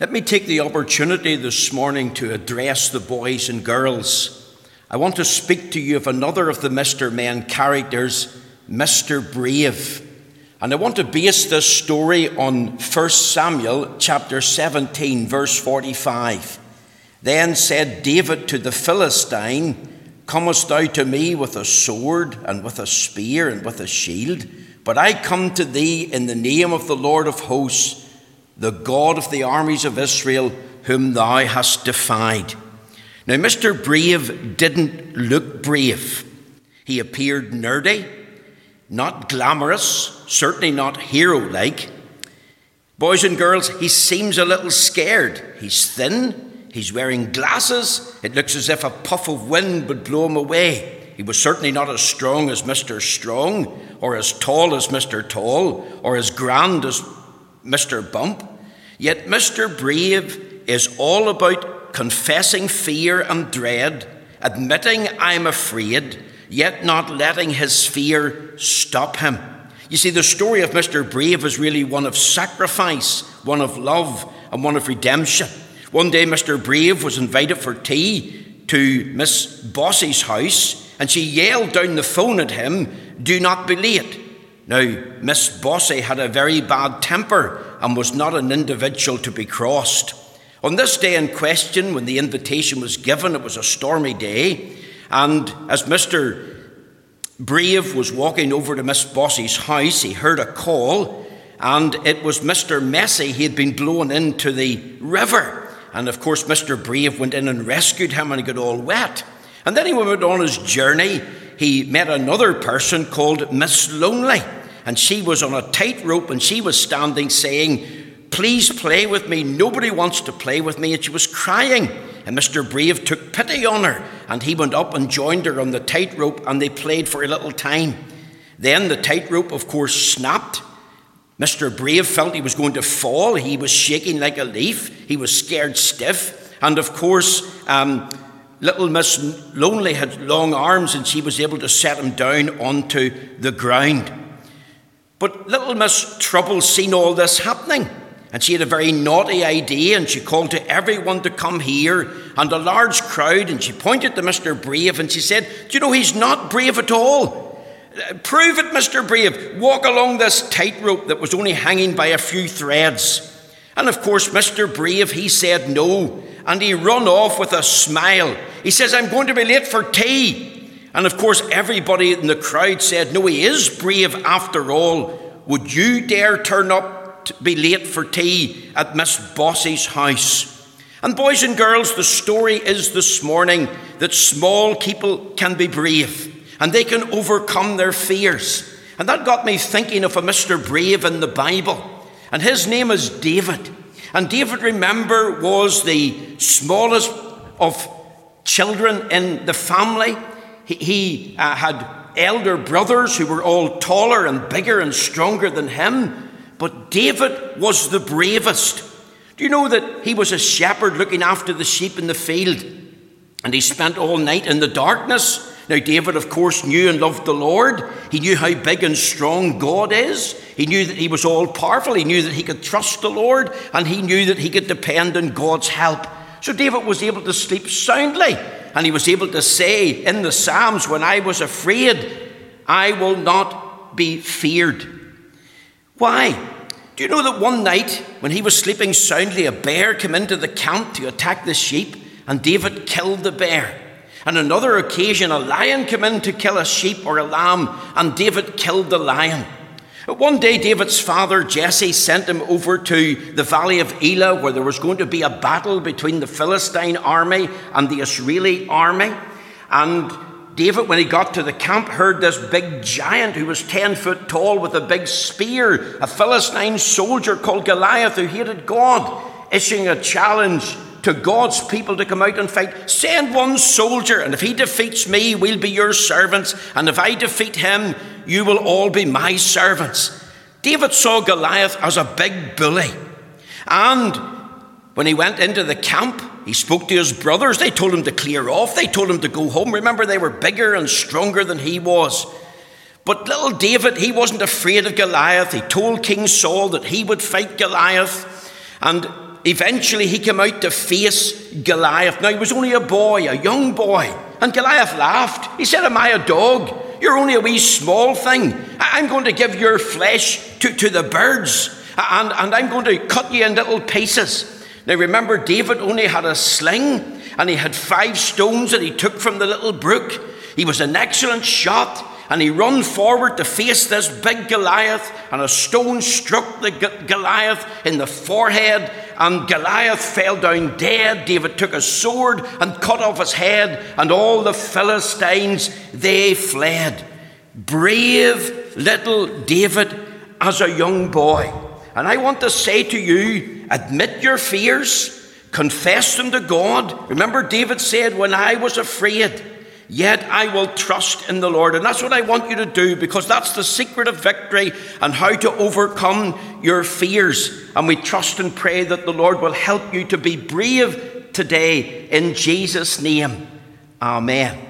Let me take the opportunity this morning to address the boys and girls. I want to speak to you of another of the Mr. Men characters, Mr. Brave. And I want to base this story on 1 Samuel chapter 17, verse 45. Then said David to the Philistine, Comest thou to me with a sword and with a spear and with a shield? But I come to thee in the name of the Lord of hosts the God of the armies of Israel, whom thou hast defied. Now, Mr. Brave didn't look brave. He appeared nerdy, not glamorous, certainly not hero like. Boys and girls, he seems a little scared. He's thin, he's wearing glasses. It looks as if a puff of wind would blow him away. He was certainly not as strong as Mr. Strong, or as tall as Mr. Tall, or as grand as Mr. Bump. Yet Mr. Brave is all about confessing fear and dread, admitting I'm afraid, yet not letting his fear stop him. You see, the story of Mr. Brave is really one of sacrifice, one of love, and one of redemption. One day, Mr. Brave was invited for tea to Miss Bossy's house, and she yelled down the phone at him, Do not be late. Now, Miss Bossy had a very bad temper and was not an individual to be crossed. On this day in question, when the invitation was given, it was a stormy day, and as Mr. Brave was walking over to Miss Bossy's house, he heard a call, and it was Mr. Messy. He had been blown into the river. And of course, Mr. Brave went in and rescued him, and he got all wet. And then he went on his journey. He met another person called Miss Lonely and she was on a tightrope and she was standing saying, Please play with me. Nobody wants to play with me. And she was crying. And Mr. Brave took pity on her and he went up and joined her on the tightrope and they played for a little time. Then the tightrope, of course, snapped. Mr. Brave felt he was going to fall. He was shaking like a leaf. He was scared stiff. And of course, um, little Miss Lonely had long arms and she was able to set him down onto the ground. But little Miss Trouble seen all this happening, and she had a very naughty idea, and she called to everyone to come here, and a large crowd, and she pointed to Mr. Brave, and she said, Do you know he's not brave at all? Prove it, Mr. Brave. Walk along this tightrope that was only hanging by a few threads. And of course, Mr. Brave, he said no, and he run off with a smile. He says, I'm going to be late for tea. And of course, everybody in the crowd said, No, he is brave after all. Would you dare turn up to be late for tea at Miss Bossy's house? And, boys and girls, the story is this morning that small people can be brave and they can overcome their fears. And that got me thinking of a Mr. Brave in the Bible. And his name is David. And David, remember, was the smallest of children in the family. He, uh, had elder brothers who were all taller and bigger and stronger than him, but David was the bravest. Do you know that he was a shepherd looking after the sheep in the field? And he spent all night in the darkness. Now, David, of course, knew and loved the Lord. He knew how big and strong God is. He knew that he was all powerful. He knew that he could trust the Lord. And he knew that he could depend on God's help. So, David was able to sleep soundly and he was able to say in the Psalms, When I was afraid, I will not be feared. Why? Do you know that one night, when he was sleeping soundly, a bear came into the camp to attack the sheep, and David killed the bear? On another occasion, a lion came in to kill a sheep or a lamb, and David killed the lion. One day, David's father, Jesse, sent him over to the valley of Elah, where there was going to be a battle between the Philistine army and the Israeli army. And David, when he got to the camp, heard this big giant who was 10 foot tall with a big spear, a Philistine soldier called Goliath who hated God, issuing a challenge to God's people to come out and fight. Send one soldier, and if he defeats me, we'll be your servants. And if I defeat him, you will all be my servants. David saw Goliath as a big bully. And when he went into the camp, he spoke to his brothers. They told him to clear off, they told him to go home. Remember, they were bigger and stronger than he was. But little David, he wasn't afraid of Goliath. He told King Saul that he would fight Goliath. And eventually he came out to face Goliath. Now, he was only a boy, a young boy. And Goliath laughed. He said, Am I a dog? You're only a wee small thing. I'm going to give your flesh to, to the birds, and, and I'm going to cut you in little pieces. Now, remember, David only had a sling, and he had five stones that he took from the little brook. He was an excellent shot and he run forward to face this big Goliath, and a stone struck the Goliath in the forehead, and Goliath fell down dead. David took a sword and cut off his head, and all the Philistines they fled. Brave little David as a young boy. And I want to say to you admit your fears, confess them to God. Remember, David said, When I was afraid, Yet I will trust in the Lord. And that's what I want you to do because that's the secret of victory and how to overcome your fears. And we trust and pray that the Lord will help you to be brave today in Jesus' name. Amen.